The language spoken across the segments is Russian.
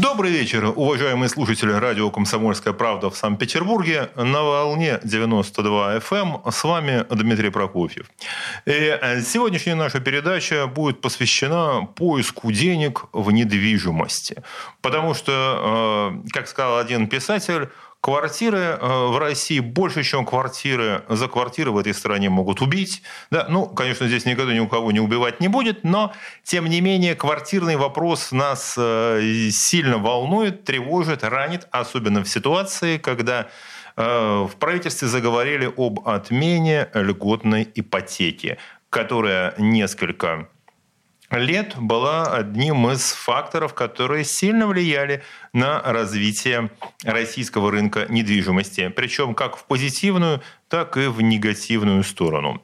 Добрый вечер, уважаемые слушатели радио «Комсомольская правда» в Санкт-Петербурге на волне 92 FM. Эм. С вами Дмитрий Прокофьев. И э, сегодняшняя наша передача будет посвящена поиску денег в недвижимости. Потому что, э, как сказал один писатель, Квартиры э, в России больше, чем квартиры. За квартиры в этой стране могут убить. Да, ну, конечно, здесь никогда ни у кого не убивать не будет, но, тем не менее, квартирный вопрос нас э, сильно волнует, тревожит, ранит, особенно в ситуации, когда э, в правительстве заговорили об отмене льготной ипотеки, которая несколько лет была одним из факторов, которые сильно влияли на развитие российского рынка недвижимости. Причем как в позитивную, так и в негативную сторону.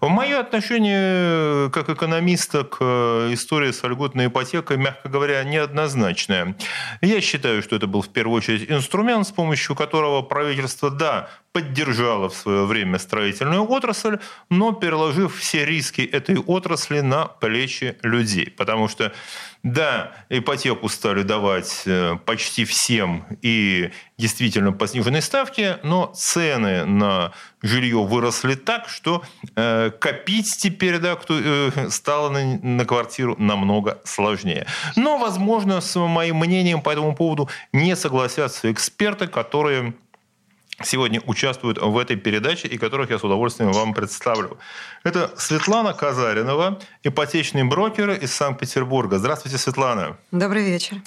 Мое отношение как экономиста к истории с льготной ипотекой, мягко говоря, неоднозначное. Я считаю, что это был в первую очередь инструмент, с помощью которого правительство, да, поддержало в свое время строительную отрасль, но переложив все риски этой отрасли на плечи людей. Потому что да, ипотеку стали давать э, почти всем и действительно по сниженной ставке, но цены на жилье выросли так, что э, копить теперь да, кто, э, стало на, на квартиру намного сложнее. Но, возможно, с моим мнением по этому поводу не согласятся эксперты, которые сегодня участвуют в этой передаче и которых я с удовольствием вам представлю. Это Светлана Казаринова, ипотечный брокер из Санкт-Петербурга. Здравствуйте, Светлана. Добрый вечер.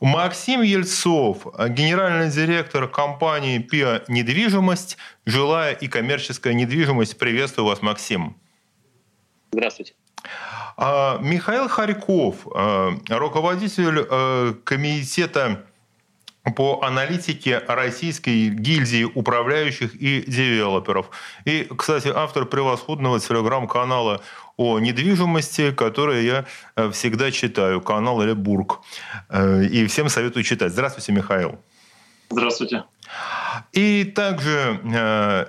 Максим Ельцов, генеральный директор компании ПИА «Недвижимость», жилая и коммерческая недвижимость. Приветствую вас, Максим. Здравствуйте. А, Михаил Харьков, а, руководитель а, комитета по аналитике Российской гильдии управляющих и девелоперов. И, кстати, автор превосходного телеграм-канала о недвижимости, который я э, всегда читаю, канал Элебург. Э, и всем советую читать. Здравствуйте, Михаил. Здравствуйте. И также э,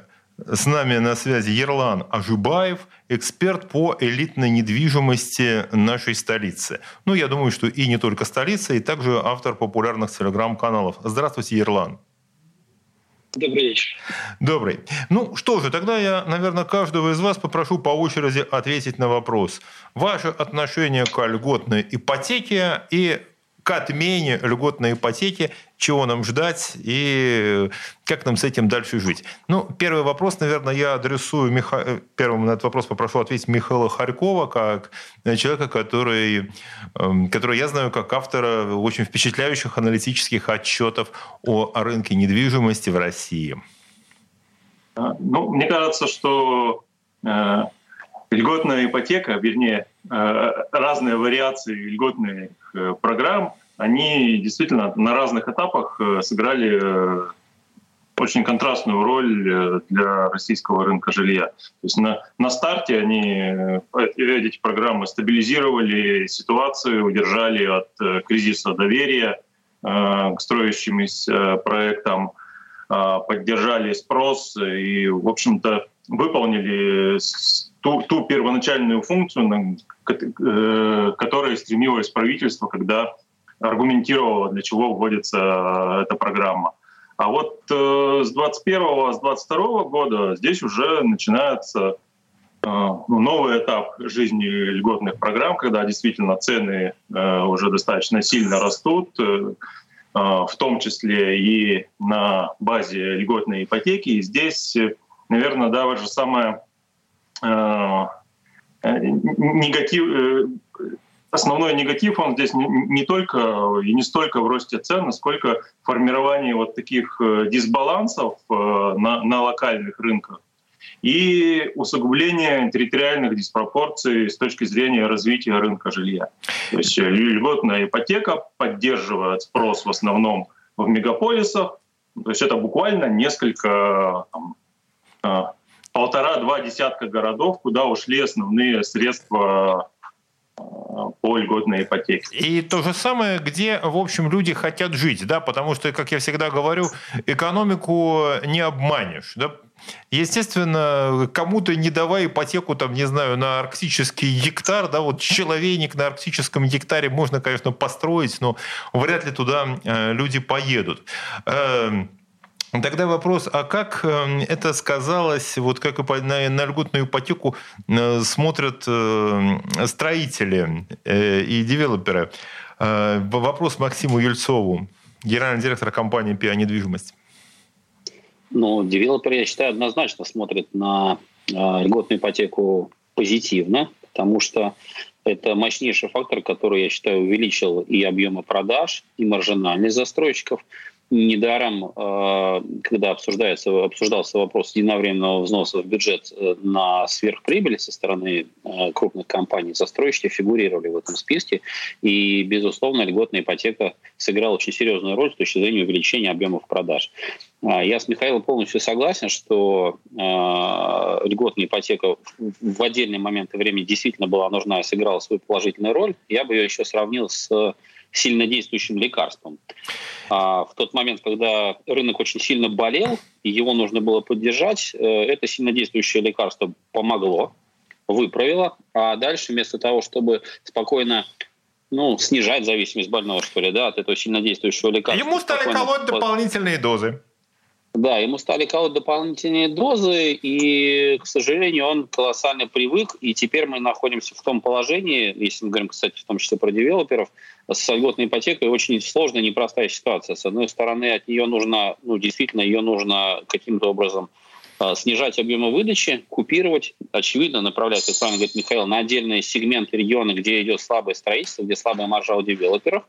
с нами на связи Ерлан Ажибаев, эксперт по элитной недвижимости нашей столицы. Ну, я думаю, что и не только столица, и также автор популярных телеграм-каналов. Здравствуйте, Ерлан. Добрый вечер. Добрый. Ну что же, тогда я, наверное, каждого из вас попрошу по очереди ответить на вопрос. Ваше отношение к льготной ипотеке и к отмене льготной ипотеки, чего нам ждать и как нам с этим дальше жить. Ну, первый вопрос, наверное, я адресую, Миха... первым на этот вопрос попрошу ответить Михаила Харькова, как человека, который, эм, который я знаю как автора очень впечатляющих аналитических отчетов о рынке недвижимости в России. А, ну, мне кажется, что э, льготная ипотека, вернее, э, разные вариации льготных э, программ, они действительно на разных этапах э, сыграли очень контрастную роль для российского рынка жилья. То есть на, на старте они, эти программы стабилизировали ситуацию, удержали от кризиса доверия к строящимся проектам, поддержали спрос и, в общем-то, выполнили ту, ту первоначальную функцию, э, которой стремилось правительство, когда аргументировало, для чего вводится э, эта программа. А вот э, с 21 с 22 года здесь уже начинается ну, новый этап жизни льготных программ, когда действительно цены уже достаточно сильно растут, в том числе и на базе льготной ипотеки. И здесь, наверное, да, же самое Э, э, негатив, э, основной негатив, он здесь не, только и не столько в росте цен, сколько в формировании вот таких дисбалансов на, на локальных рынках и усугубление территориальных диспропорций с точки зрения развития рынка жилья. То есть льготная ипотека поддерживает спрос в основном в мегаполисах, то есть это буквально несколько там, полтора-два десятка городов, куда ушли основные средства э, по льготной ипотеке. И то же самое, где, в общем, люди хотят жить, да, потому что, как я всегда говорю, экономику не обманешь, да, Естественно, кому-то не давай ипотеку, там, не знаю, на арктический гектар, да, вот человейник на арктическом гектаре можно, конечно, построить, но вряд ли туда э, люди поедут. Эм, Тогда вопрос, а как эм, это сказалось, вот как на, на льготную ипотеку э, смотрят э, строители э, и девелоперы? Вопрос Максиму Ельцову, генеральный директор компании «Пиа недвижимость». Ну, девелоперы, я считаю, однозначно смотрят на льготную ипотеку позитивно, потому что это мощнейший фактор, который, я считаю, увеличил и объемы продаж, и маржинальность застройщиков – Недаром, э, когда обсуждается, обсуждался вопрос единовременного взноса в бюджет э, на сверхприбыль со стороны э, крупных компаний, застройщики фигурировали в этом списке. И, безусловно, льготная ипотека сыграла очень серьезную роль с точки зрения увеличения объемов продаж. Я с Михаилом полностью согласен, что льготная ипотека в отдельные моменты времени действительно была нужна и сыграла свою положительную роль. Я бы ее еще сравнил с сильнодействующим лекарством. А в тот момент, когда рынок очень сильно болел, и его нужно было поддержать, э, это сильнодействующее лекарство помогло, выправило, а дальше вместо того, чтобы спокойно ну, снижать зависимость больного, что ли, да, от этого сильнодействующего лекарства. Ему стали колоть дополнительные дозы. Да, ему стали колоть дополнительные дозы, и, к сожалению, он колоссально привык, и теперь мы находимся в том положении, если мы говорим, кстати, в том числе про девелоперов, с льготной ипотекой очень сложная, непростая ситуация. С одной стороны, от нее нужно, ну, действительно, ее нужно каким-то образом а, снижать объемы выдачи, купировать, очевидно, направлять, как правильно говорит Михаил, на отдельные сегменты региона, где идет слабое строительство, где слабая маржа у девелоперов,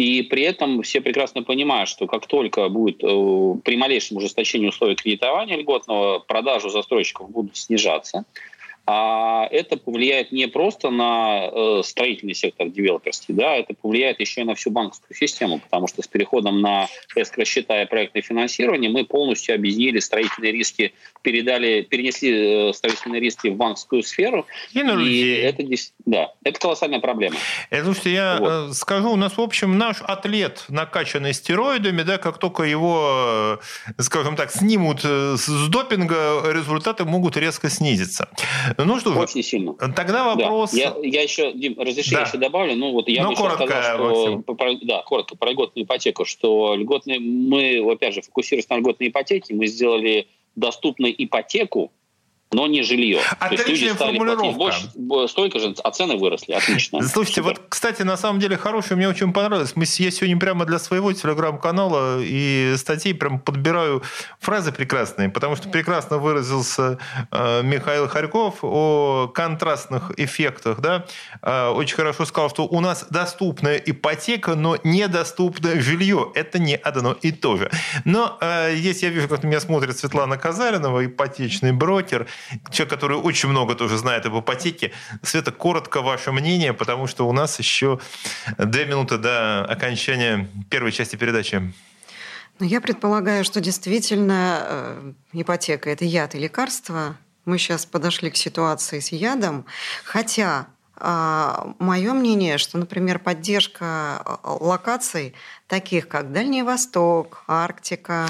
и при этом все прекрасно понимают, что как только будет э, при малейшем ужесточении условий кредитования льготного, продажи застройщиков будут снижаться а это повлияет не просто на э, строительный сектор девелоперский, да, это повлияет еще и на всю банковскую систему, потому что с переходом на эскро-счета и проектное финансирование мы полностью объединили строительные риски, передали, перенесли э, строительные риски в банковскую сферу. И, на людей. и это, да, это колоссальная проблема. Это, слушайте, я вот. Э, скажу, у нас, в общем, наш атлет, накачанный стероидами, да, как только его, скажем так, снимут с допинга, результаты могут резко снизиться. Ну что же. Очень сильно. Тогда вопрос... Да. Я, я еще, Дим, разреши, да. я еще добавлю. Ну вот я ну, бы коротко, сказал, что... Про, да, коротко, про льготную ипотеку, что льготные, мы, опять же, фокусируясь на льготной ипотеке, мы сделали доступной ипотеку но не жилье. Отличная формулировка. Больше, столько же, а цены выросли. Отлично. Слушайте, Супер. вот, кстати, на самом деле хорошее, мне очень понравилось. Мы, я сегодня прямо для своего телеграм-канала и статей прям подбираю фразы прекрасные, потому что прекрасно выразился э, Михаил Харьков о контрастных эффектах. Да? Э, очень хорошо сказал, что у нас доступная ипотека, но недоступное жилье. Это не одно и то же. Но э, если я вижу, как меня смотрит Светлана Казаринова, ипотечный брокер, человек, который очень много тоже знает об ипотеке. Света, коротко ваше мнение, потому что у нас еще две минуты до окончания первой части передачи. Ну, я предполагаю, что действительно э, ипотека – это яд и лекарство. Мы сейчас подошли к ситуации с ядом, хотя а, Мое мнение, что, например, поддержка э, локаций, таких как Дальний Восток, Арктика,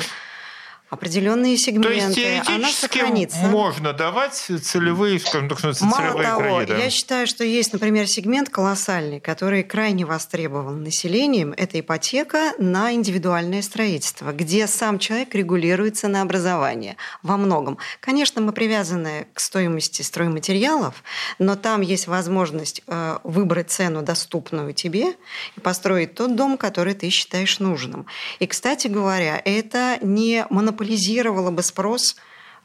определенные сегменты, То есть она сохранится. можно давать целевые, скажем так, целевые Мало того, кредиты. я считаю, что есть, например, сегмент колоссальный, который крайне востребован населением. Это ипотека на индивидуальное строительство, где сам человек регулируется на образование во многом. Конечно, мы привязаны к стоимости стройматериалов, но там есть возможность э, выбрать цену, доступную тебе, и построить тот дом, который ты считаешь нужным. И, кстати говоря, это не монополизация монополизировала бы спрос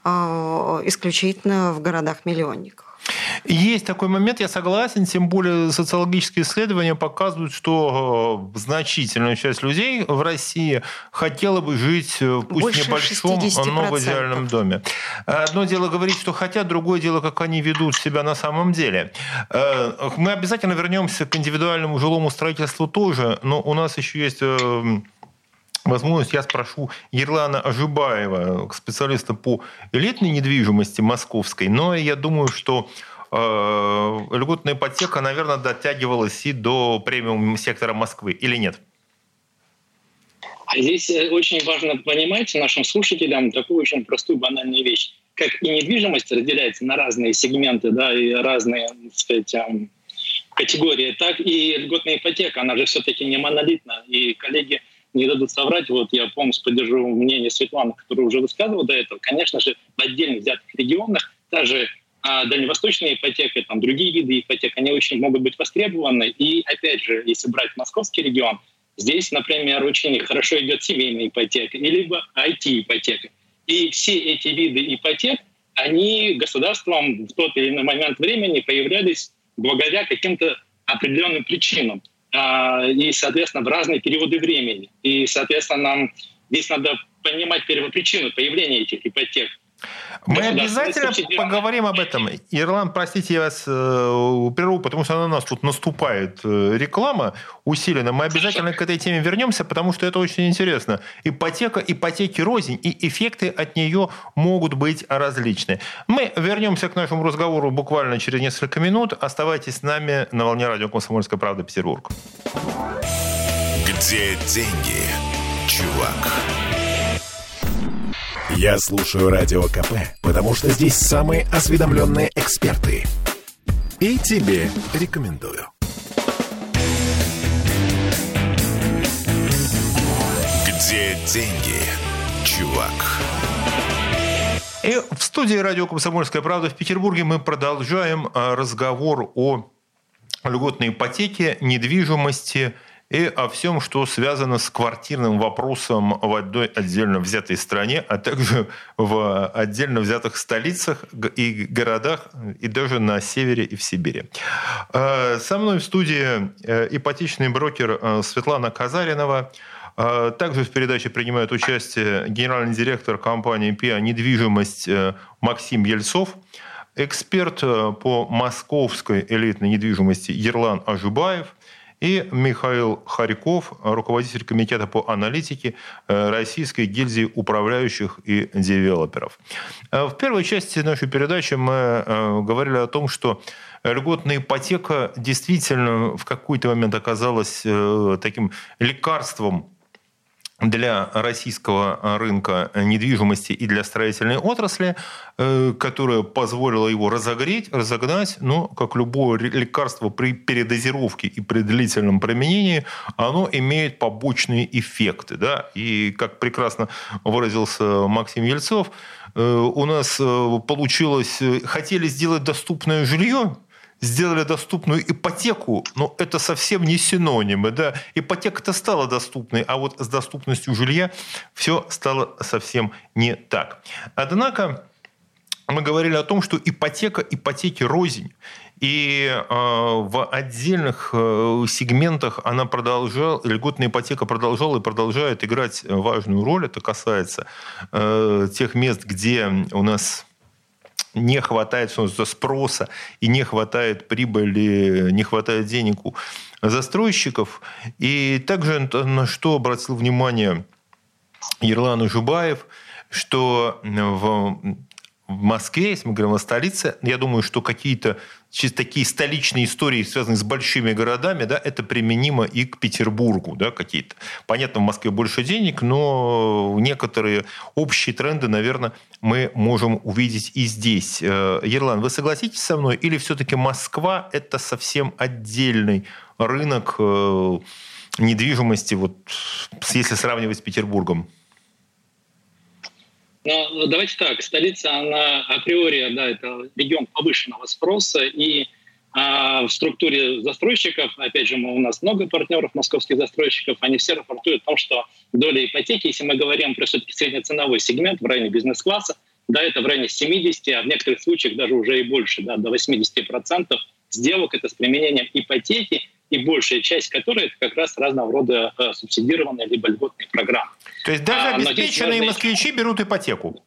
а, исключительно в городах-миллионниках. Есть такой момент, я согласен, тем более социологические исследования показывают, что э, значительная часть людей в России хотела бы жить, э, пусть Больше небольшом, но в идеальном доме. Одно дело говорить, что хотят, другое дело, как они ведут себя на самом деле. Э, мы обязательно вернемся к индивидуальному жилому строительству тоже, но у нас еще есть возможность, я спрошу Ерлана Ажибаева, специалиста по элитной недвижимости московской, но я думаю, что э, льготная ипотека, наверное, дотягивалась и до премиум сектора Москвы, или нет? А здесь очень важно понимать нашим слушателям такую очень простую банальную вещь. Как и недвижимость разделяется на разные сегменты, да, и разные, так сказать, категории, так и льготная ипотека, она же все-таки не монолитна. И коллеги не дадут соврать, вот я полностью поддержу мнение Светланы, которая уже высказывала до этого, конечно же, в отдельно взятых регионах даже а дальневосточная ипотека, там другие виды ипотек, они очень могут быть востребованы. И опять же, если брать московский регион, здесь, например, очень хорошо идет семейная ипотека, либо IT-ипотека. И все эти виды ипотек, они государством в тот или иной момент времени появлялись благодаря каким-то определенным причинам. А, и, соответственно, в разные периоды времени. И, соответственно, нам здесь надо понимать первопричину появления этих ипотек. Мы да, обязательно да, поговорим об этом. Ирланд, простите, я вас э, прерву, потому что на нас тут наступает э, реклама усиленно. Мы обязательно к этой теме вернемся, потому что это очень интересно. Ипотека, ипотеки рознь, и эффекты от нее могут быть различны. Мы вернемся к нашему разговору буквально через несколько минут. Оставайтесь с нами на волне радио «Комсомольская правда» Петербург. Где деньги, чувак? Я слушаю Радио КП, потому что здесь самые осведомленные эксперты. И тебе рекомендую. Где деньги, чувак? И в студии радио «Комсомольская правда» в Петербурге мы продолжаем а, разговор о льготной ипотеке, недвижимости – и о всем, что связано с квартирным вопросом в одной отдельно взятой стране, а также в отдельно взятых столицах и городах, и даже на севере и в Сибири. Э, со мной в студии э, ипотечный брокер э, Светлана Казаринова, также в передаче принимает участие генеральный директор компании ПИА «Недвижимость» Максим Ельцов, эксперт по московской элитной недвижимости Ерлан Ажубаев – и Михаил Харьков, руководитель комитета по аналитике э, Российской гильдии управляющих и девелоперов. Э, в первой части нашей передачи мы э, говорили о том, что льготная ипотека действительно в какой-то момент оказалась таким лекарством для российского рынка недвижимости и для строительной отрасли, э, которая позволила его разогреть, разогнать, но, как любое лекарство при передозировке и при длительном применении, оно имеет побочные эффекты. Да? И, как прекрасно выразился Максим Ельцов, э, у нас э, получилось, хотели сделать доступное жилье, сделали доступную ипотеку, но это совсем не синонимы. Да? Ипотека-то стала доступной, а вот с доступностью жилья все стало совсем не так. Однако мы говорили о том, что ипотека ипотеки рознь. И э, в отдельных э, сегментах она продолжала, льготная ипотека продолжала и продолжает играть важную роль. Это касается э, тех мест, где у нас не хватает спроса и не хватает прибыли, не хватает денег у застройщиков. И также на что обратил внимание Ерлан Жубаев, что в в Москве, если мы говорим о столице, я думаю, что какие-то такие столичные истории, связанные с большими городами, да, это применимо и к Петербургу, да, какие-то. Понятно, в Москве больше денег, но некоторые общие тренды, наверное, мы можем увидеть и здесь. Э, Ерлан, вы согласитесь со мной, или все-таки Москва – это совсем отдельный рынок э, недвижимости, вот, если сравнивать с Петербургом? Но давайте так, столица, она априори, да, это регион повышенного спроса, и а, в структуре застройщиков, опять же, у нас много партнеров московских застройщиков, они все рапортуют о том, что доля ипотеки, если мы говорим про все-таки среднеценовой сегмент в районе бизнес-класса, да, это в районе 70, а в некоторых случаях даже уже и больше, да, до 80% сделок это с применением ипотеки, и большая часть которой это как раз разного рода э, субсидированные либо льготные программы. То есть даже а, обеспеченные а, москвичи берут ипотеку?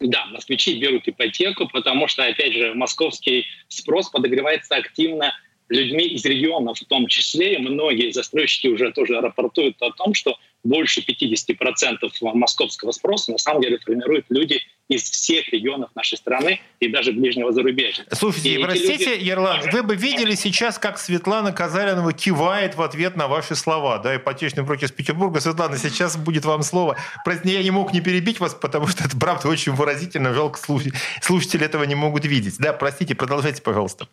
Да, москвичи берут ипотеку, потому что, опять же, московский спрос подогревается активно людьми из регионов в том числе. Многие застройщики уже тоже рапортуют о том, что больше 50% московского спроса на самом деле формируют люди из всех регионов нашей страны и даже ближнего зарубежья. Слушайте, и простите, люди... Ерлан, вы бы видели сейчас, как Светлана Казаринова кивает в ответ на ваши слова, да, ипотечный брокер из Петербурга. Светлана, сейчас будет вам слово. Простите, я не мог не перебить вас, потому что это правда очень выразительно, жалко слушатели этого не могут видеть. Да, простите, продолжайте, пожалуйста.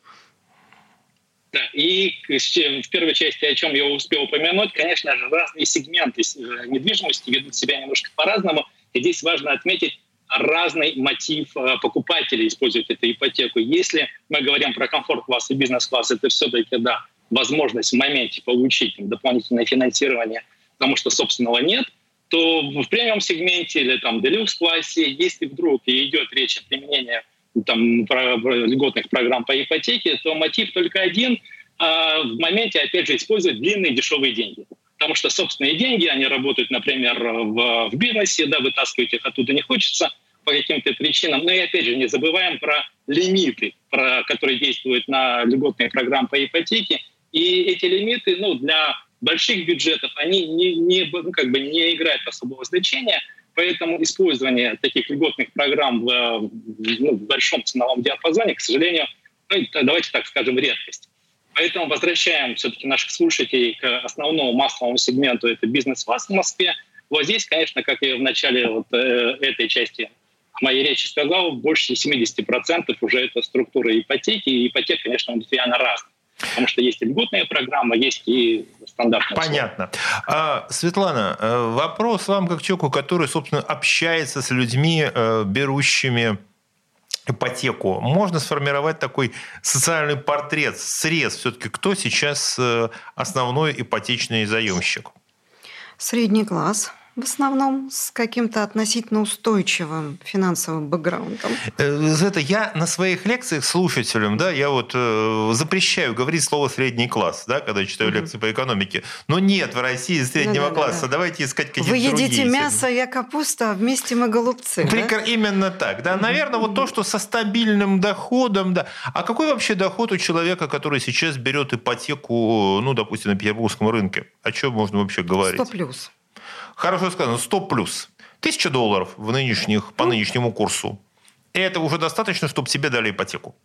Да, и в первой части, о чем я успел упомянуть, конечно же, разные сегменты э, недвижимости ведут себя немножко по-разному. И здесь важно отметить разный мотив э, покупателей использовать эту ипотеку. Если мы говорим про комфорт-класс и бизнес-класс, это все-таки да, возможность в моменте получить там, дополнительное финансирование, потому что собственного нет, то в премиум-сегменте или там делюкс-классе, если вдруг идет речь о применении там, про, льготных программ по ипотеке, то мотив только один а в моменте, опять же, использовать длинные дешевые деньги. Потому что собственные деньги, они работают, например, в, в бизнесе, да, вытаскивать их оттуда не хочется по каким-то причинам. Но и опять же, не забываем про лимиты, про, которые действуют на льготные программы по ипотеке. И эти лимиты ну, для больших бюджетов, они не, не, ну, как бы не играют особого значения – Поэтому использование таких льготных программ в, ну, в большом ценовом диапазоне, к сожалению, ну, давайте так скажем, редкость. Поэтому возвращаем все-таки наших слушателей к основному массовому сегменту, это бизнес-класс в Москве. Вот здесь, конечно, как я в начале вот, э, этой части моей речи сказал, больше 70% уже это структура ипотеки. И ипотека, конечно, она разная. Потому что есть и льготная программа, есть и стандартная. Понятно. А, Светлана, э, вопрос вам как человеку, который, собственно, общается с людьми, э, берущими ипотеку. Можно сформировать такой социальный портрет, срез все-таки, кто сейчас э, основной ипотечный заемщик? Средний класс в основном с каким-то относительно устойчивым финансовым бэкграундом. Это я на своих лекциях слушателям, да, я вот э, запрещаю говорить слово средний класс, да, когда читаю угу. лекции по экономике. Но нет в России среднего да, класса. Да, да. Давайте искать какие-то Вы едите мясо, я капуста, а вместе мы голубцы. Прикр... Да? Именно так, да. Наверное, вот то, что со стабильным доходом, да. А какой вообще доход у человека, который сейчас берет ипотеку, ну, допустим, на петербургском рынке? О чем можно вообще говорить? 100 плюс хорошо сказано, 100 плюс. Тысяча долларов в нынешних, по нынешнему курсу. И это уже достаточно, чтобы тебе дали ипотеку.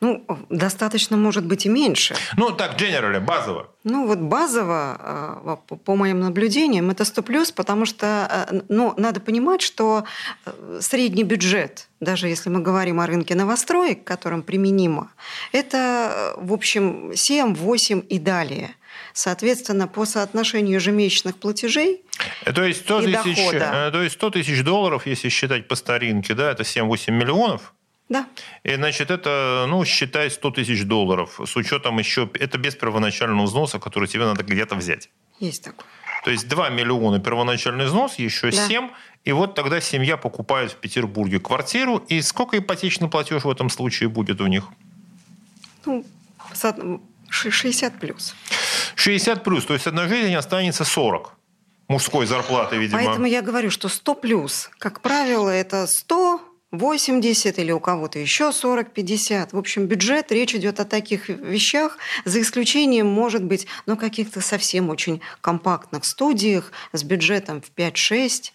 Ну, достаточно, может быть, и меньше. Ну, так, generally, базово. Ну, вот базово, а, по моим наблюдениям, это 100 плюс, потому что, а, ну, надо понимать, что э, средний бюджет, даже если мы говорим о рынке новостроек, которым применимо, это, в общем, 7, 8 и далее – Соответственно, по соотношению ежемесячных платежей э, то есть 100 и тысяч, дохода, э, То есть 100 тысяч долларов, если считать по старинке, да, это 7-8 миллионов? Да. И, значит, это, ну, считай 100 тысяч долларов с учетом еще, это без первоначального взноса, который тебе надо где-то взять. Есть такое. То есть 2 миллиона первоначальный взнос, еще да. 7, и вот тогда семья покупает в Петербурге квартиру. И сколько ипотечный платеж в этом случае будет у них? Ну, 60 плюс. 60 плюс, то есть одна жизнь останется 40 мужской зарплаты, видимо. Поэтому я говорю, что 100 плюс, как правило, это 100, 80 или у кого-то еще 40-50. В общем, бюджет, речь идет о таких вещах, за исключением, может быть, ну, каких-то совсем очень компактных студиях с бюджетом в 5-6.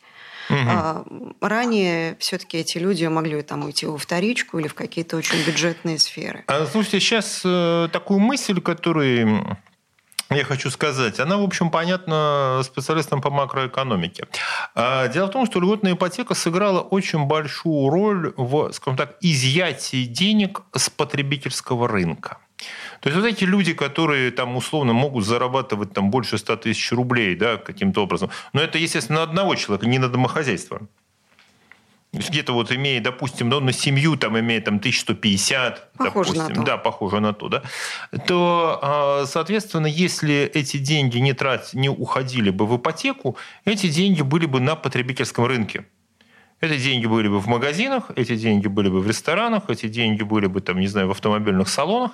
Угу. А, ранее все-таки эти люди могли там уйти во вторичку или в какие-то очень бюджетные сферы. А, слушайте, сейчас э, такую мысль, которую я хочу сказать, она, в общем, понятна специалистам по макроэкономике. А, дело в том, что льготная ипотека сыграла очень большую роль в, скажем так, изъятии денег с потребительского рынка. То есть вот эти люди, которые там условно могут зарабатывать там больше 100 тысяч рублей да, каким-то образом, но это, естественно, на одного человека, не на домохозяйство где-то вот имея, допустим, ну, на семью там имея там 1150, похоже допустим, на то. да, похоже на то, да, то, а, соответственно, если эти деньги не, трать, не уходили бы в ипотеку, эти деньги были бы на потребительском рынке. Эти деньги были бы в магазинах, эти деньги были бы в ресторанах, эти деньги были бы, там, не знаю, в автомобильных салонах.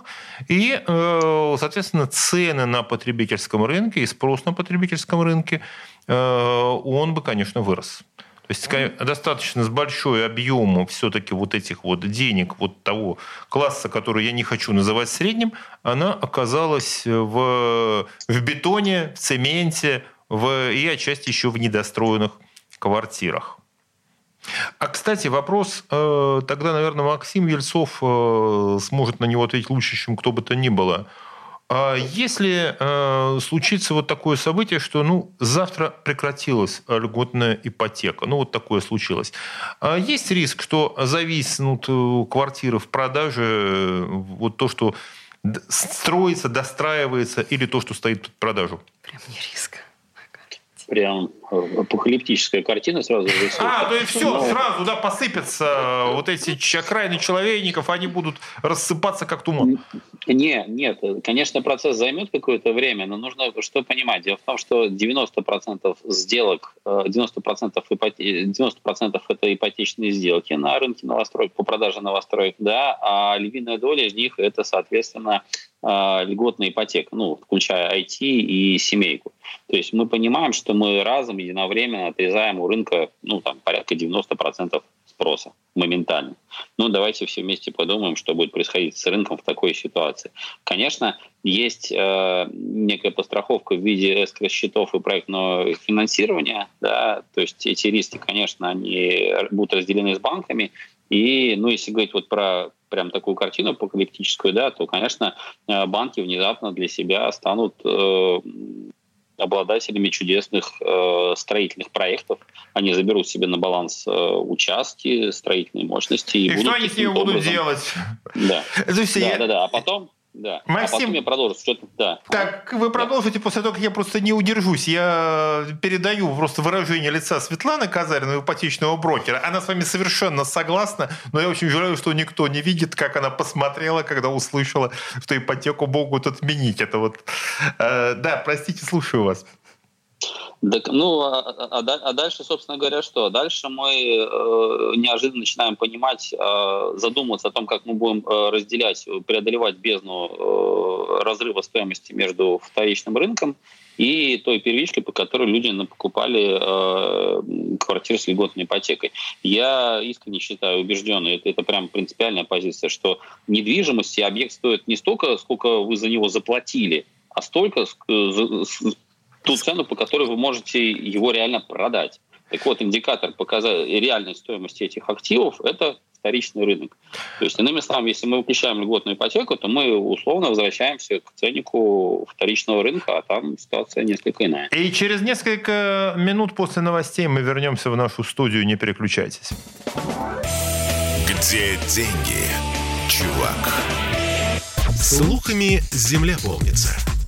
И, э, соответственно, цены на потребительском рынке и спрос на потребительском рынке, э, он бы, конечно, вырос. То есть достаточно с большой объемом все-таки вот этих вот денег, вот того класса, который я не хочу называть средним, она оказалась в, в бетоне, в цементе в, и отчасти еще в недостроенных квартирах. А, кстати, вопрос э, тогда, наверное, Максим Ельцов э, сможет на него ответить лучше, чем кто бы то ни было – а если э, случится вот такое событие, что ну, завтра прекратилась льготная ипотека, ну вот такое случилось, а есть риск, что зависнут квартиры в продаже, вот то, что строится, достраивается, или то, что стоит под продажу? Прям не риск. Прям апокалиптическая картина сразу. А, то есть все, Но... сразу, да, посыпятся вот эти окраины человейников, они будут рассыпаться как туман. Не, нет, конечно, процесс займет какое-то время, но нужно что понимать. Дело в том, что 90% сделок, 90%, ипоте... 90% это ипотечные сделки на рынке новостроек, по продаже новостроек, да, а львиная доля из них это, соответственно, льготная ипотека, ну, включая IT и семейку. То есть мы понимаем, что мы разом единовременно отрезаем у рынка ну, там, порядка 90% спроса моментально. Ну, давайте все вместе подумаем, что будет происходить с рынком в такой ситуации. Конечно, есть э, некая постраховка в виде эскро-счетов и проектного финансирования. Да? То есть эти риски, конечно, они будут разделены с банками. И, ну, если говорить вот про прям такую картину апокалиптическую, да, то, конечно, э, банки внезапно для себя станут э, обладателями чудесных э, строительных проектов. Они заберут себе на баланс э, участки, строительные мощности. И, и что они с ними будут делать? Да. да, да, да. А потом, да. Максим, а потом я продолжу. Что-то, да. Так, вы продолжите после того, как я просто не удержусь. Я передаю просто выражение лица Светланы Казариной, ипотечного брокера. Она с вами совершенно согласна, но я очень жалею, что никто не видит, как она посмотрела, когда услышала, что ипотеку могут отменить. Это вот... Э, да, простите, слушаю вас. Так, ну, а, а, а дальше, собственно говоря, что? Дальше мы э, неожиданно начинаем понимать, э, задумываться о том, как мы будем э, разделять, преодолевать бездну э, разрыва стоимости между вторичным рынком и той первичкой, по которой люди покупали э, квартиры с льготной ипотекой. Я искренне считаю, убежденный, это, это прям принципиальная позиция, что недвижимость и объект стоит не столько, сколько вы за него заплатили, а столько, ту цену, по которой вы можете его реально продать. Так вот, индикатор показать реальной стоимости этих активов – это вторичный рынок. То есть, иными словами, если мы выключаем льготную ипотеку, то мы условно возвращаемся к ценнику вторичного рынка, а там ситуация несколько иная. И через несколько минут после новостей мы вернемся в нашу студию. Не переключайтесь. Где деньги, чувак? Слухами земля полнится.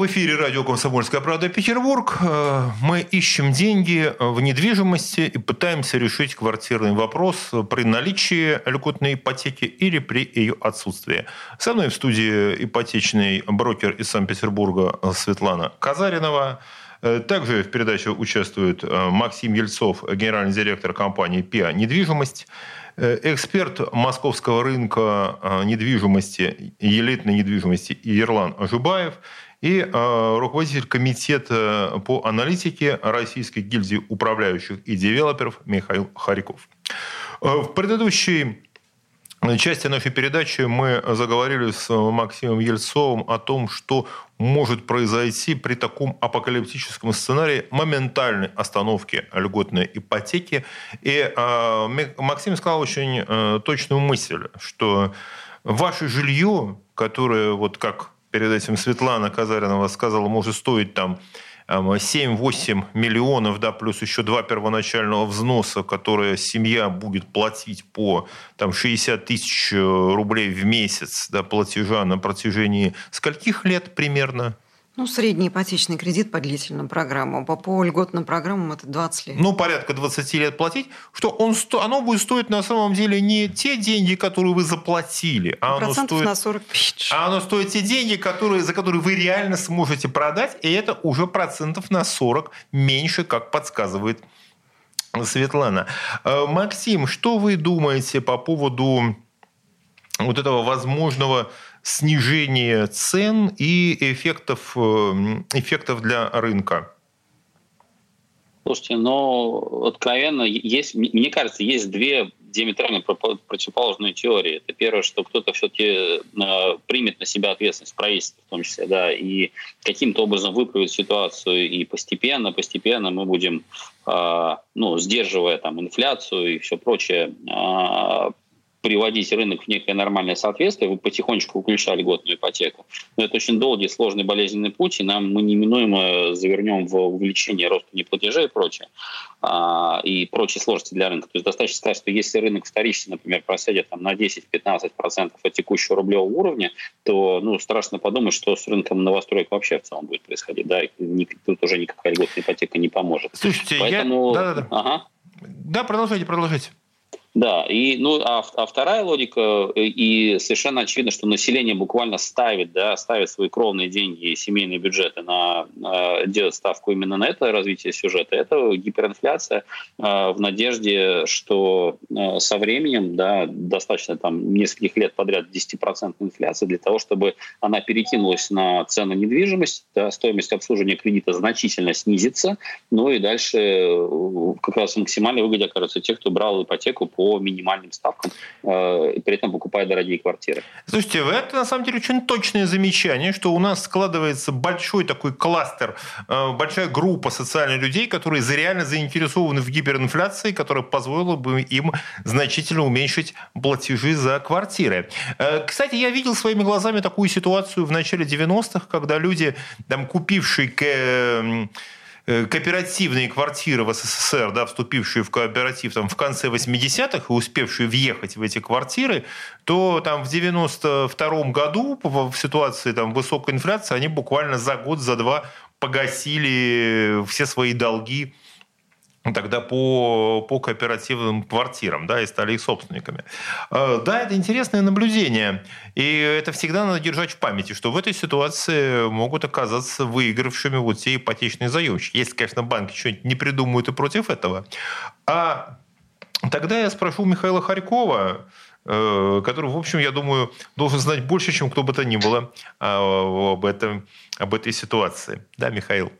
В эфире радио «Комсомольская правда» Петербург. Э, мы ищем деньги в недвижимости и пытаемся решить квартирный вопрос при наличии льготной ипотеки или при ее отсутствии. Со мной в студии ипотечный брокер из Санкт-Петербурга Светлана Казаринова. Э, также в передаче участвует э, Максим Ельцов, генеральный директор компании «ПИА Недвижимость». Эксперт московского рынка недвижимости, элитной недвижимости Ерлан Ажубаев – и э, руководитель комитета по аналитике Российской гильдии управляющих и девелоперов Михаил Харьков. Э, в предыдущей части нашей передачи мы заговорили с Максимом Ельцовым о том, что может произойти при таком апокалиптическом сценарии моментальной остановки льготной ипотеки. И э, Максим сказал очень э, точную мысль, что ваше жилье, которое вот как перед этим Светлана Казаринова сказала, может стоить там 7-8 миллионов, да, плюс еще два первоначального взноса, которые семья будет платить по там, 60 тысяч э, рублей в месяц да, платежа на протяжении скольких лет примерно? Ну, средний ипотечный кредит по длительным программам. По, по льготным программам это 20 лет. Ну, порядка 20 лет платить, что он, сто, оно будет стоить на самом деле не те деньги, которые вы заплатили, а оно стоит, на 40 тысяч. А оно стоит те деньги, которые, за которые вы реально сможете продать, и это уже процентов на 40 меньше, как подсказывает Светлана. Э, Максим, что вы думаете по поводу вот этого возможного снижения цен и эффектов, э, эффектов для рынка? Слушайте, ну, откровенно, есть, мне кажется, есть две диаметрально противоположные теории. Это первое, что кто-то все-таки э, примет на себя ответственность, правительство в том числе, да, и каким-то образом выправит ситуацию, и постепенно, постепенно мы будем, э, ну, сдерживая там инфляцию и все прочее, э, приводить рынок в некое нормальное соответствие, вы потихонечку включали льготную ипотеку. Но это очень долгий, сложный, болезненный путь, и нам мы неминуемо завернем в увеличение роста неплатежей и прочее, а, и прочие сложности для рынка. То есть достаточно сказать, что если рынок вторичный, например, просядет там, на 10-15% от текущего рублевого уровня, то ну, страшно подумать, что с рынком новостроек вообще в целом будет происходить. Да? И тут уже никакая льготная ипотека не поможет. Слушайте, Поэтому... я... Да-да-да. Ага. Да, продолжайте, продолжайте. Да, и, ну, а, а вторая логика, э, и совершенно очевидно, что население буквально ставит, да, ставит свои кровные деньги и семейные бюджеты на, на делать ставку именно на это развитие сюжета. Это гиперинфляция э, в надежде, что э, со временем, да, достаточно там нескольких лет подряд 10% инфляции для того, чтобы она перекинулась на цену недвижимости, да, стоимость обслуживания кредита значительно снизится, ну и дальше э, как раз максимально выгоде окажутся те, кто брал ипотеку по минимальным ставкам, э, при этом покупая дорогие квартиры. Слушайте, это на самом деле очень точное замечание, что у нас складывается большой такой кластер, э, большая группа социальных людей, которые реально заинтересованы в гиперинфляции, которая позволила бы им значительно уменьшить платежи за квартиры. Э, кстати, я видел своими глазами такую ситуацию в начале 90-х, когда люди, там, купившие Э, кооперативные квартиры в СССР, да, вступившие в кооператив там, в конце 80-х и успевшие въехать в эти квартиры, то там в 92 году в ситуации там, высокой инфляции они буквально за год, за два погасили все свои долги тогда по, по кооперативным квартирам, да, и стали их собственниками. Э, да, это интересное наблюдение, и это всегда надо держать в памяти, что в этой ситуации могут оказаться выигравшими вот те ипотечные заемщики. Если, конечно, банки что-нибудь не придумают и против этого. А тогда я спрошу Михаила Харькова, э, который, в общем, я думаю, должен знать больше, чем кто бы то ни было а, об, этом, об этой ситуации. Да, Михаил?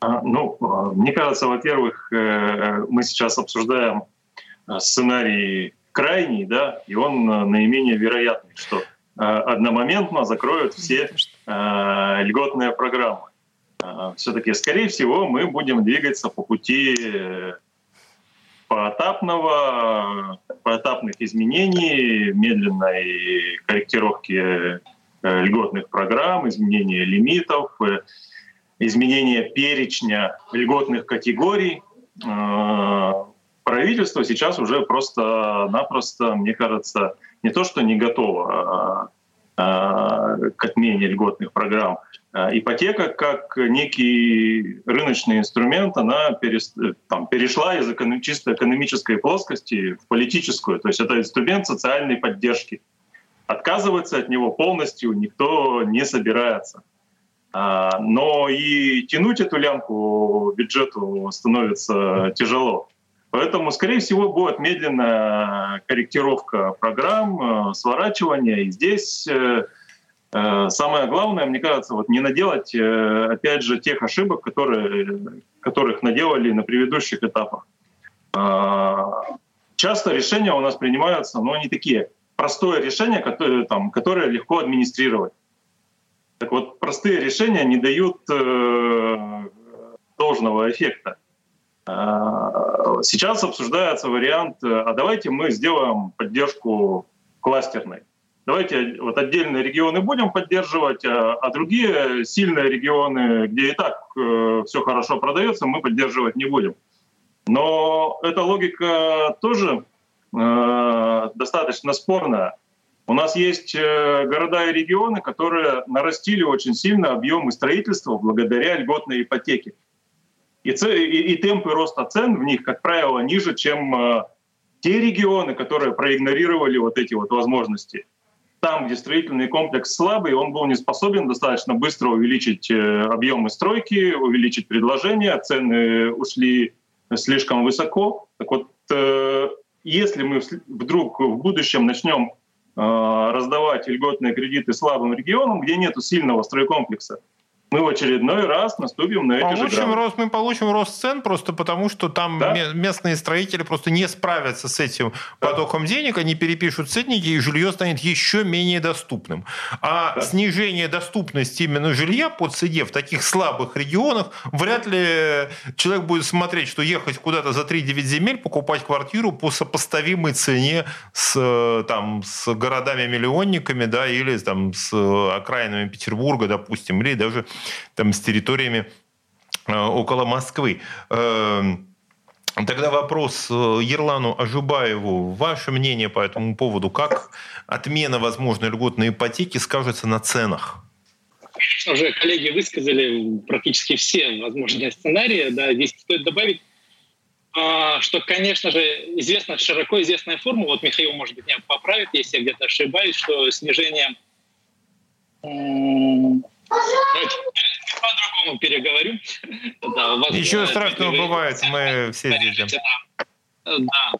А, ну, а, мне кажется, во-первых, э, мы сейчас обсуждаем э, сценарий крайний, да, и он э, наименее вероятный, что одномоментно закроют все льготные программы. Все-таки, скорее всего, мы будем двигаться по пути поэтапного, поэтапных изменений, медленной корректировки льготных программ, изменения лимитов, изменения перечня льготных категорий, э, правительство сейчас уже просто-напросто, мне кажется, не то что не готово а, а, к отмене льготных программ. А ипотека как некий рыночный инструмент, она там, перешла из чисто экономической плоскости в политическую. То есть это инструмент социальной поддержки. Отказываться от него полностью никто не собирается. А, но и тянуть эту лямку бюджету становится тяжело. Поэтому, скорее всего, будет медленная корректировка программ, э, сворачивание. И здесь э, э, самое главное, мне кажется, вот не наделать, опять же, тех ошибок, которые, которых наделали на предыдущих этапах. А, часто решения у нас принимаются, но они такие простое решение, которое, там, которое легко администрировать. Так вот, простые решения не дают э, должного эффекта. А, сейчас обсуждается вариант, э, а давайте мы сделаем поддержку кластерной. Давайте вот отдельные регионы будем поддерживать, а, другие сильные регионы, где и так э, все хорошо продается, мы поддерживать не будем. Но эта логика тоже э, достаточно спорная. У нас есть э, города и регионы, которые нарастили очень сильно объемы строительства благодаря льготной ипотеке. И, и, и темпы роста цен в них, как правило, ниже, чем э, те регионы, которые проигнорировали вот эти вот возможности. Там, где строительный комплекс слабый, он был не способен достаточно быстро увеличить э, объемы стройки, увеличить предложение, цены ушли слишком высоко. Так вот, если мы вдруг в будущем начнем раздавать льготные кредиты слабым регионам, где нет сильного стройкомплекса, мы в очередной раз наступим на эти получим же грабли. рост, Мы получим рост цен просто потому, что там да? местные строители просто не справятся с этим да. потоком денег, они перепишут ценники, и жилье станет еще менее доступным. А да. снижение доступности именно жилья по цене в таких слабых регионах, вряд ли человек будет смотреть, что ехать куда-то за 3-9 земель, покупать квартиру по сопоставимой цене с, там, с городами-миллионниками, да, или там, с окраинами Петербурга, допустим, или даже там, с территориями э, около Москвы. Эм, тогда вопрос э, Ерлану Ажубаеву. Ваше мнение по этому поводу? Как отмена возможной льготной ипотеки скажется на ценах? Конечно же, коллеги высказали практически все возможные сценарии. Да, здесь стоит добавить, а, что, конечно же, известна, широко известная форма, вот Михаил, может быть, меня поправит, если я где-то ошибаюсь, что снижение Давайте по-другому переговорю. Да, вас, Ничего страшного бывает, мы все здесь. Да.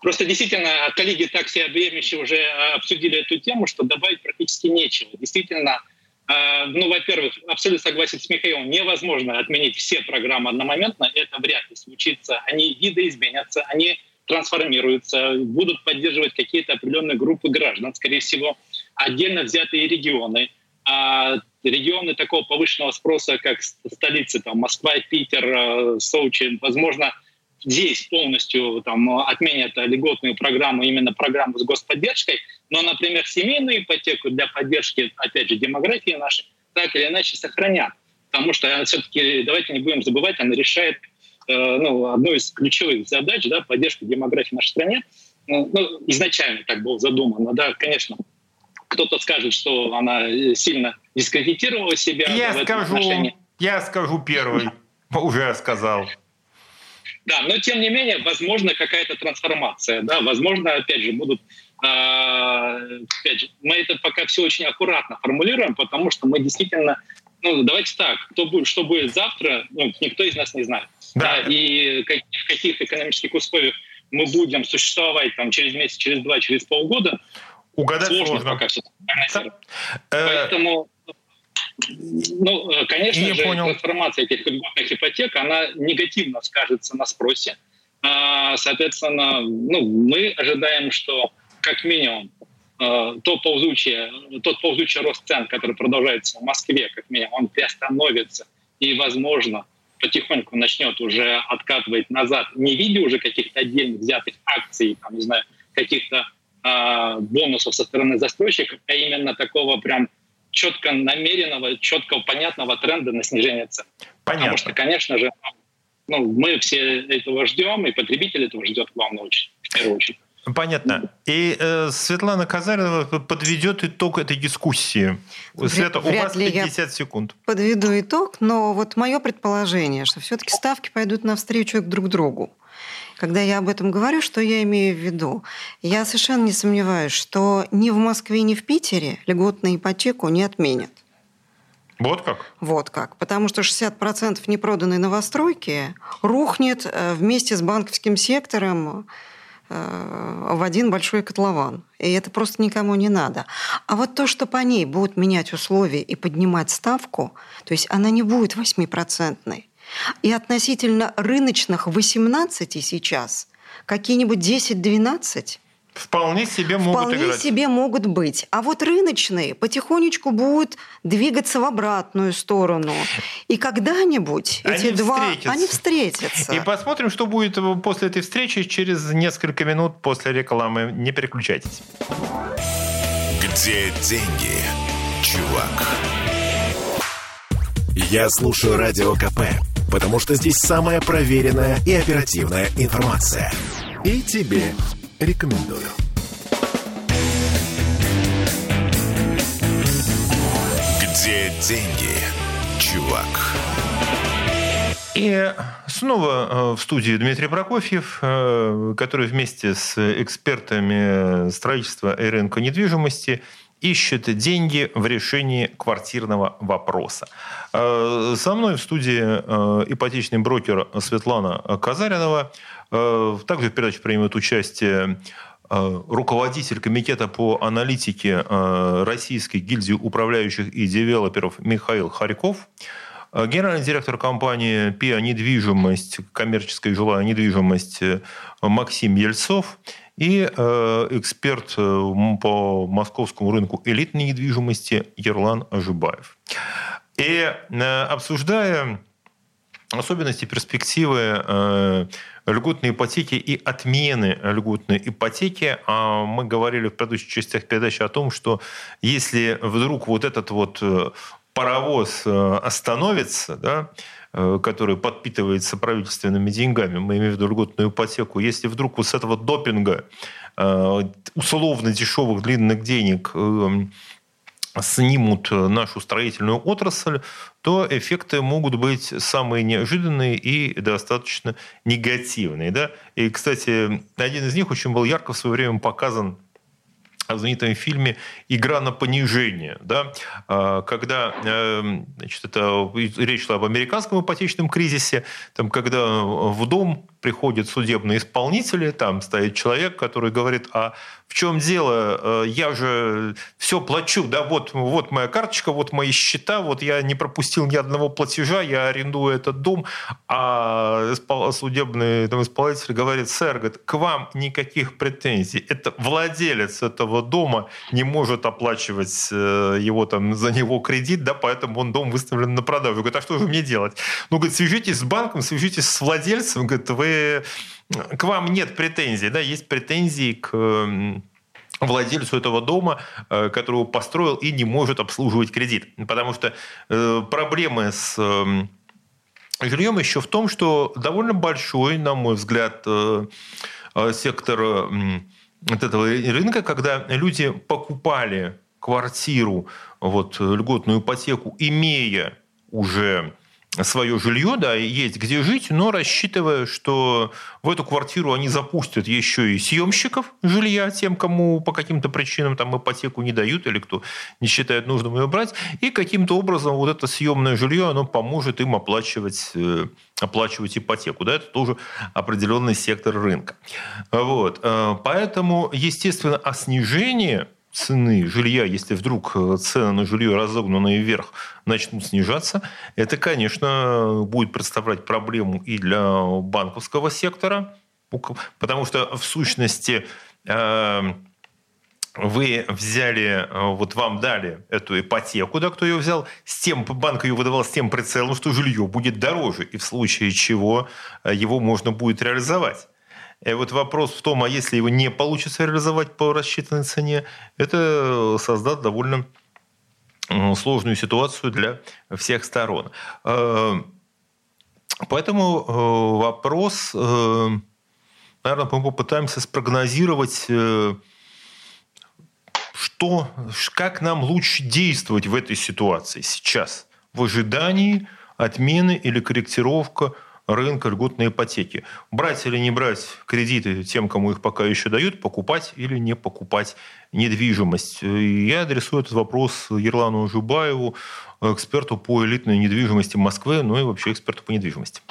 Просто действительно, коллеги так все объемище уже э, обсудили эту тему, что добавить практически нечего. Действительно, э, ну, во-первых, абсолютно согласен с Михаилом, невозможно отменить все программы одномоментно, это вряд ли случится. Они видоизменятся, они трансформируются, будут поддерживать какие-то определенные группы граждан, скорее всего, отдельно взятые регионы. А регионы такого повышенного спроса, как столицы, там, Москва, Питер, э, Сочи, возможно, здесь полностью там, отменят льготную программу, именно программу с господдержкой, но, например, семейную ипотеку для поддержки, опять же, демографии нашей, так или иначе сохранят. Потому что все-таки, давайте не будем забывать, она решает э, ну, одну из ключевых задач, да, поддержку демографии в нашей стране. Ну, ну изначально так было задумано, да, конечно, кто-то скажет, что она э, сильно дискредитировала себя. Я скажу, отношении. я скажу первый, уже сказал. Да, но тем не менее, возможно, какая-то трансформация, да, возможно, опять же, будут, э, опять же, мы это пока все очень аккуратно формулируем, потому что мы действительно, ну, давайте так, кто будет, что будет завтра, ну, никто из нас не знает. Да. да и как, в каких экономических условиях мы будем существовать там через месяц, через два, через полгода, Угадать сложно, сложно. пока все прогнозировать. Поэтому ну, э, конечно Не же, понял. трансформация этих льготных ипотек, она негативно скажется на спросе. А, соответственно, ну, мы ожидаем, что как минимум э, то ползучее, тот ползучий рост цен, который продолжается в Москве, как минимум, он приостановится и, возможно, потихоньку начнет уже откатывать назад, не в виде уже каких-то отдельных взятых акций, там, не знаю, каких-то э, бонусов со стороны застройщиков, а именно такого прям четко намеренного, четко понятного тренда на снижение цен. Понятно. Потому что, конечно же, ну, мы все этого ждем, и потребитель этого ждет, главное, очень, в первую очередь. Понятно. И э, Светлана Казарина подведет итог этой дискуссии. Света, Вряд у вас 50 я секунд. Подведу итог, но вот мое предположение, что все-таки ставки пойдут навстречу друг другу. Когда я об этом говорю, что я имею в виду? Я совершенно не сомневаюсь, что ни в Москве, ни в Питере льготную ипотеку не отменят. Вот как? Вот как. Потому что 60% непроданной новостройки рухнет э, вместе с банковским сектором э, в один большой котлован. И это просто никому не надо. А вот то, что по ней будут менять условия и поднимать ставку, то есть она не будет 8%, и относительно рыночных 18 сейчас, какие-нибудь 10-12 Вполне себе могут Вполне играть. себе могут быть. А вот рыночные потихонечку будут двигаться в обратную сторону. И когда-нибудь они эти два... Встретятся. Они встретятся. И посмотрим, что будет после этой встречи через несколько минут после рекламы. Не переключайтесь. Где деньги, чувак? Я слушаю Радио КП потому что здесь самая проверенная и оперативная информация. И тебе рекомендую. Где деньги, чувак? И снова э, в студии Дмитрий Прокофьев, э, который вместе с экспертами строительства и рынка недвижимости – ищет деньги в решении квартирного вопроса. Э, со мной в студии ипотечный брокер Светлана Казаринова. Также в передаче примет участие руководитель комитета по аналитике Российской гильдии управляющих и девелоперов Михаил Харьков. Э, генеральный директор компании ПИА «Недвижимость», коммерческая жилая недвижимость э, Максим Ельцов и э, эксперт по московскому рынку элитной недвижимости Ерлан Ажибаев. И обсуждая особенности, перспективы льготной ипотеки и отмены льготной ипотеки. А мы говорили в предыдущих частях передачи о том, что если вдруг вот этот вот паровоз э, остановится, да, э, который подпитывается правительственными деньгами, мы имеем в виду льготную ипотеку, если вдруг вот с этого допинга э, условно дешевых длинных денег снимут нашу строительную отрасль, то эффекты могут быть самые неожиданные и достаточно негативные. Да? И, кстати, один из них очень был ярко в свое время показан в знаменитом фильме «Игра на понижение», да, а, когда эм, значит, это, речь шла об американском ипотечном кризисе, там, когда в дом приходят судебные исполнители, там стоит человек, который говорит, а в чем дело, э, я же все плачу, да, вот, вот моя карточка, вот мои счета, вот я не пропустил ни одного платежа, я арендую этот дом, а судебный там, исполнитель говорит, сэр, говорит, к вам никаких претензий, это владелец этого дома не может оплачивать э, его там за него кредит, да, поэтому он дом выставлен на продажу. Говорит, а что же мне делать? Ну, говорит, свяжитесь с банком, свяжитесь с владельцем, говорит, вы к вам нет претензий, да, есть претензии к владельцу этого дома, э, которого построил и не может обслуживать кредит. Потому что э, проблемы с жильем еще в том, что довольно большой, на мой взгляд, э, сектор от этого рынка, когда люди покупали квартиру, вот, льготную ипотеку, имея уже свое жилье, да, есть где жить, но рассчитывая, что в эту квартиру они запустят еще и съемщиков жилья, тем, кому по каким-то причинам там ипотеку не дают или кто не считает нужным ее брать, и каким-то образом вот это съемное жилье, оно поможет им оплачивать, э, оплачивать ипотеку. Да, это тоже определенный сектор рынка. Вот. Э, поэтому, естественно, о снижении цены жилья, если вдруг э, цены на жилье, разогнанные вверх, начнут снижаться, это, конечно, будет представлять проблему и для банковского сектора, потому что в сущности э, вы взяли, э, вот вам дали эту ипотеку, да, кто ее взял, с тем, банк ее выдавал с тем прицелом, что жилье будет дороже, и в случае чего его можно будет реализовать. И вот вопрос в том, а если его не получится реализовать по рассчитанной цене, это создаст довольно сложную ситуацию для всех сторон. Э, поэтому э, вопрос, э, наверное, мы попытаемся спрогнозировать, что, как нам лучше действовать в этой ситуации сейчас, в ожидании отмены или корректировка рынка льготной ипотеки. Брать или не брать кредиты тем, кому их пока еще дают, покупать или не покупать недвижимость. Я адресую этот вопрос Ерлану Жубаеву, эксперту по элитной недвижимости Москвы, ну и вообще эксперту по недвижимости.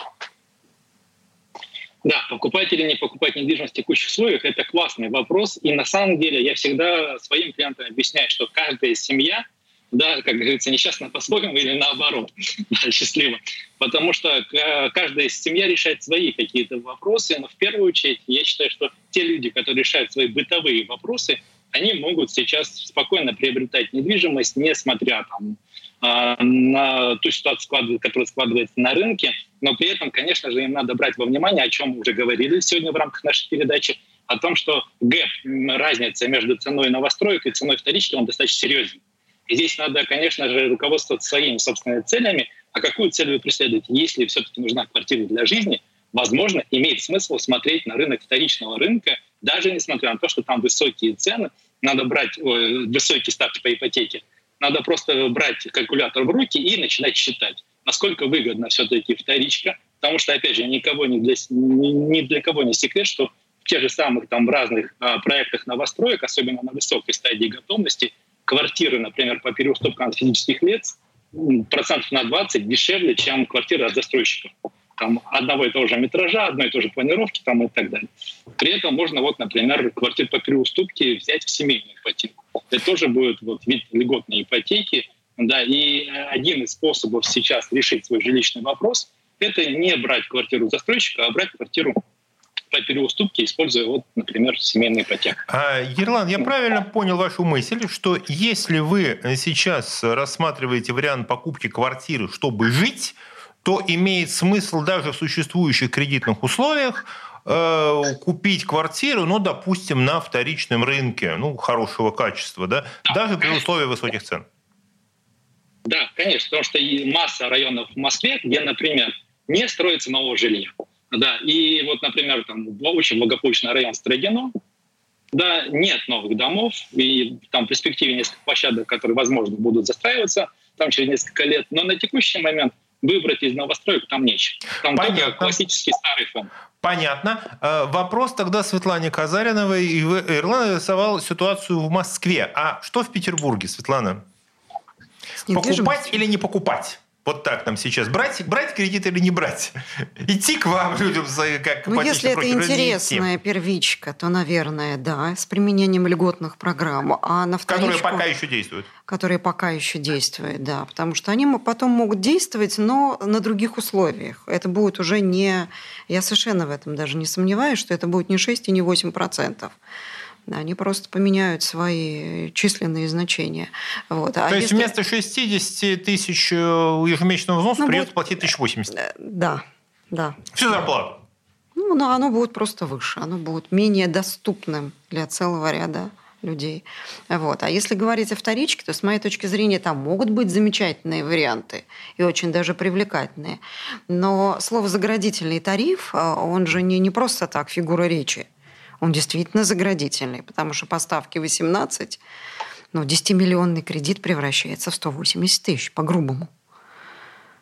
Да, покупать или не покупать недвижимость в текущих условиях – это классный вопрос. И на самом деле я всегда своим клиентам объясняю, что каждая семья – да, как говорится, несчастно по-своему или наоборот, да, счастливо. Потому что э, каждая семья решает свои какие-то вопросы, но в первую очередь я считаю, что те люди, которые решают свои бытовые вопросы, они могут сейчас спокойно приобретать недвижимость, несмотря там, а, на ту ситуацию, которая складывается на рынке, но при этом, конечно же, им надо брать во внимание, о чем мы уже говорили сегодня в рамках нашей передачи, о том, что гэп, разница между ценой новостроек и ценой вторички, он достаточно серьезный. И здесь надо, конечно же, руководствоваться своими собственными целями. А какую цель вы преследуете? Если все-таки нужна квартира для жизни, возможно, имеет смысл смотреть на рынок вторичного рынка, даже несмотря на то, что там высокие цены, надо брать ой, высокие ставки по ипотеке. Надо просто брать калькулятор в руки и начинать считать, насколько выгодно все-таки вторичка, потому что, опять же, никого не для, ни для кого не секрет, что в тех же самых там разных а, проектах новостроек, особенно на высокой стадии готовности, квартиры, например, по переуступкам физических лиц процентов на 20 дешевле, чем квартиры от застройщиков. Там одного и того же метража, одной и той же планировки там и так далее. При этом можно, вот, например, квартиру по переуступке взять в семейную ипотеку. Это тоже будет вот, вид льготной ипотеки. Да, и один из способов сейчас решить свой жилищный вопрос – это не брать квартиру застройщика, а брать квартиру по переуступке, используя, вот, например, семейный ипотеку. А, Ерлан, я правильно понял вашу мысль, что если вы сейчас рассматриваете вариант покупки квартиры, чтобы жить, то имеет смысл даже в существующих кредитных условиях э, купить квартиру, ну, допустим, на вторичном рынке, ну, хорошего качества, да, да даже при условии высоких цен. Да, конечно, потому что масса районов в Москве, где, например, не строится нового жилья. Да, и вот, например, там очень благополучный район Строгино, да, нет новых домов, и там в перспективе несколько площадок, которые, возможно, будут застраиваться там через несколько лет, но на текущий момент выбрать из новостроек там нечего. Там Понятно. только классический старый фонд. Понятно. Э, вопрос тогда Светлане Казариновой. Ирлан рисовал ситуацию в Москве. А что в Петербурге, Светлана? Покупать или не покупать? Вот так там сейчас. Брать, брать кредит или не брать? Идти к вам, людям, как Ну, если это интересная первичка, то, наверное, да, с применением льготных программ. А на вторичку... Которые пока еще действуют. Которые пока еще действуют, да. Потому что они потом могут действовать, но на других условиях. Это будет уже не... Я совершенно в этом даже не сомневаюсь, что это будет не 6 и не 8 процентов они просто поменяют свои численные значения. Вот. А То есть вместо 60 тысяч э, ежемесячного взноса ну, придется будет... платить 1080? Э, да, да. Всю зарплату? Ну, но оно будет просто выше, оно будет менее доступным для целого ряда людей. Вот. А если говорить о вторичке, то с моей точки зрения там могут быть замечательные варианты и очень даже привлекательные. Но слово «заградительный тариф», э, он же не, не просто так фигура речи он действительно заградительный, потому что по ставке 18, ну, 10-миллионный кредит превращается в 180 тысяч, по-грубому,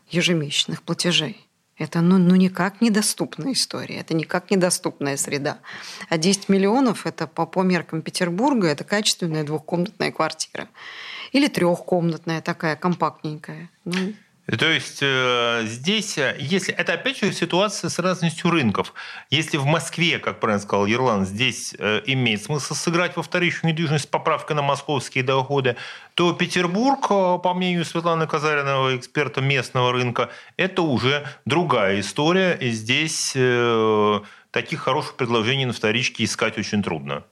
ежемесячных платежей. Это ну, ну никак недоступная история, это никак недоступная среда. А 10 миллионов – это по, по меркам Петербурга, это качественная двухкомнатная квартира. Или трехкомнатная такая, компактненькая. Ну, то есть э, здесь, э, если это опять же ситуация с разностью рынков. Если в Москве, как правильно сказал Ерлан, здесь э, имеет смысл сыграть во вторичную недвижимость поправкой на московские доходы, то Петербург, по мнению Светланы Казариновой, эксперта местного рынка, это уже другая история. И здесь таких хороших предложений на вторичке искать очень трудно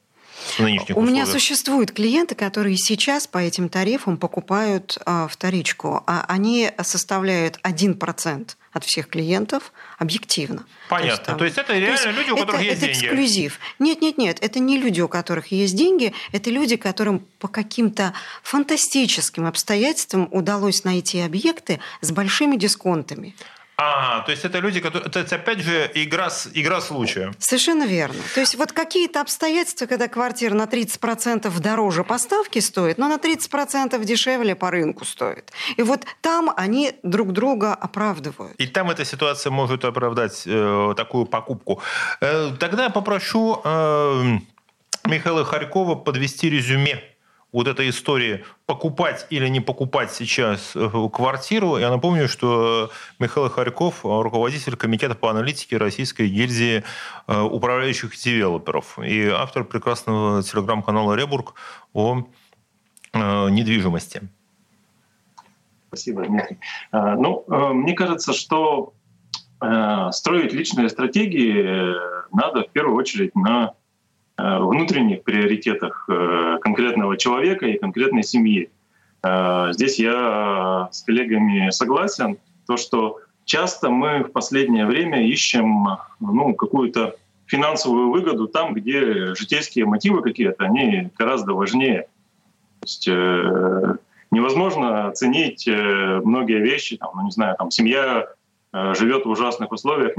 нынешних У меня существуют клиенты, которые сейчас по этим тарифам покупают а, вторичку, а они составляют 1% от всех клиентов объективно. Понятно. То есть, там, То есть это реально есть люди, у которых это, есть это деньги. эксклюзив. Нет, нет, нет, это не люди, у которых есть деньги, это люди, которым по каким-то фантастическим обстоятельствам удалось найти объекты с большими дисконтами. А, то есть это люди, которые... То есть опять же игра, игра случая. Совершенно верно. То есть вот какие-то обстоятельства, когда квартира на 30% дороже поставки стоит, но на 30% дешевле по рынку стоит. И вот там они друг друга оправдывают. И там эта ситуация может оправдать э, такую покупку. Э, тогда попрошу э, Михаила Харькова подвести резюме вот этой истории покупать или не покупать сейчас э, квартиру. Я напомню, что Михаил Харьков, руководитель комитета по аналитике Российской гильдии э, управляющих девелоперов и автор прекрасного телеграм-канала «Ребург» о э, недвижимости. Спасибо, Дмитрий. Ну, мне кажется, что строить личные стратегии надо в первую очередь на Э, внутренних приоритетах э, конкретного человека и конкретной семьи. Э, здесь я с коллегами согласен, то, что часто мы в последнее время ищем ну, какую-то финансовую выгоду там, где житейские мотивы какие-то, они гораздо важнее. То есть, э, невозможно оценить многие вещи, там, ну, не знаю, там, семья Э, живет в ужасных условиях,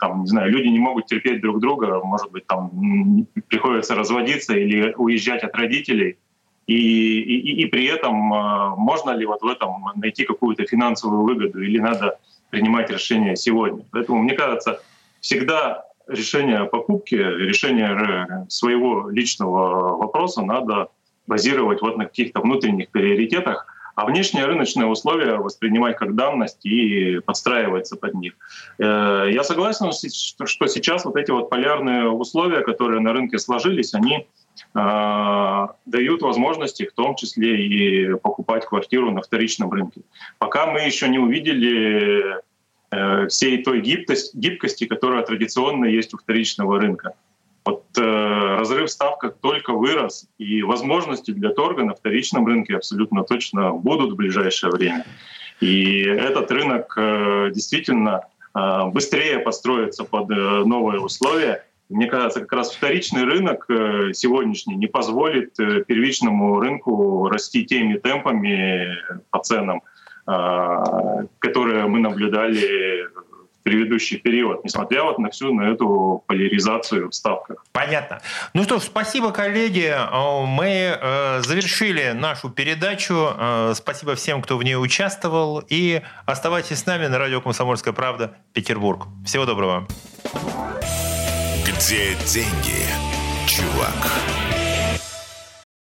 там, не знаю, люди не могут терпеть друг друга, может быть, там приходится разводиться или уезжать от родителей. и, и, и при этом можно ли вот в этом найти какую-то финансовую выгоду или надо принимать решение сегодня. Поэтому, мне кажется, всегда решение о покупке, решение своего личного вопроса надо базировать вот на каких-то внутренних приоритетах, а внешние рыночные условия воспринимать как данность и подстраиваться под них. Э, я согласен, что сейчас вот эти вот полярные условия, которые на рынке сложились, они э, дают возможности, в том числе и покупать квартиру на вторичном рынке. Пока мы еще не увидели э, всей той гибкости, гибкости, которая традиционно есть у вторичного рынка. Вот э, разрыв ставок только вырос, и возможности для торга на вторичном рынке абсолютно точно будут в ближайшее время. И этот рынок э, действительно э, быстрее построится под э, новые условия. Мне кажется, как раз вторичный рынок э, сегодняшний не позволит э, первичному рынку расти теми темпами по ценам, э, которые мы наблюдали предыдущий период, несмотря вот на всю на эту поляризацию в ставках. Понятно. Ну что ж, спасибо, коллеги. Мы э, завершили нашу передачу. Э, спасибо всем, кто в ней участвовал. И оставайтесь с нами на радио «Комсомольская правда» Петербург. Всего доброго. Где деньги, чувак?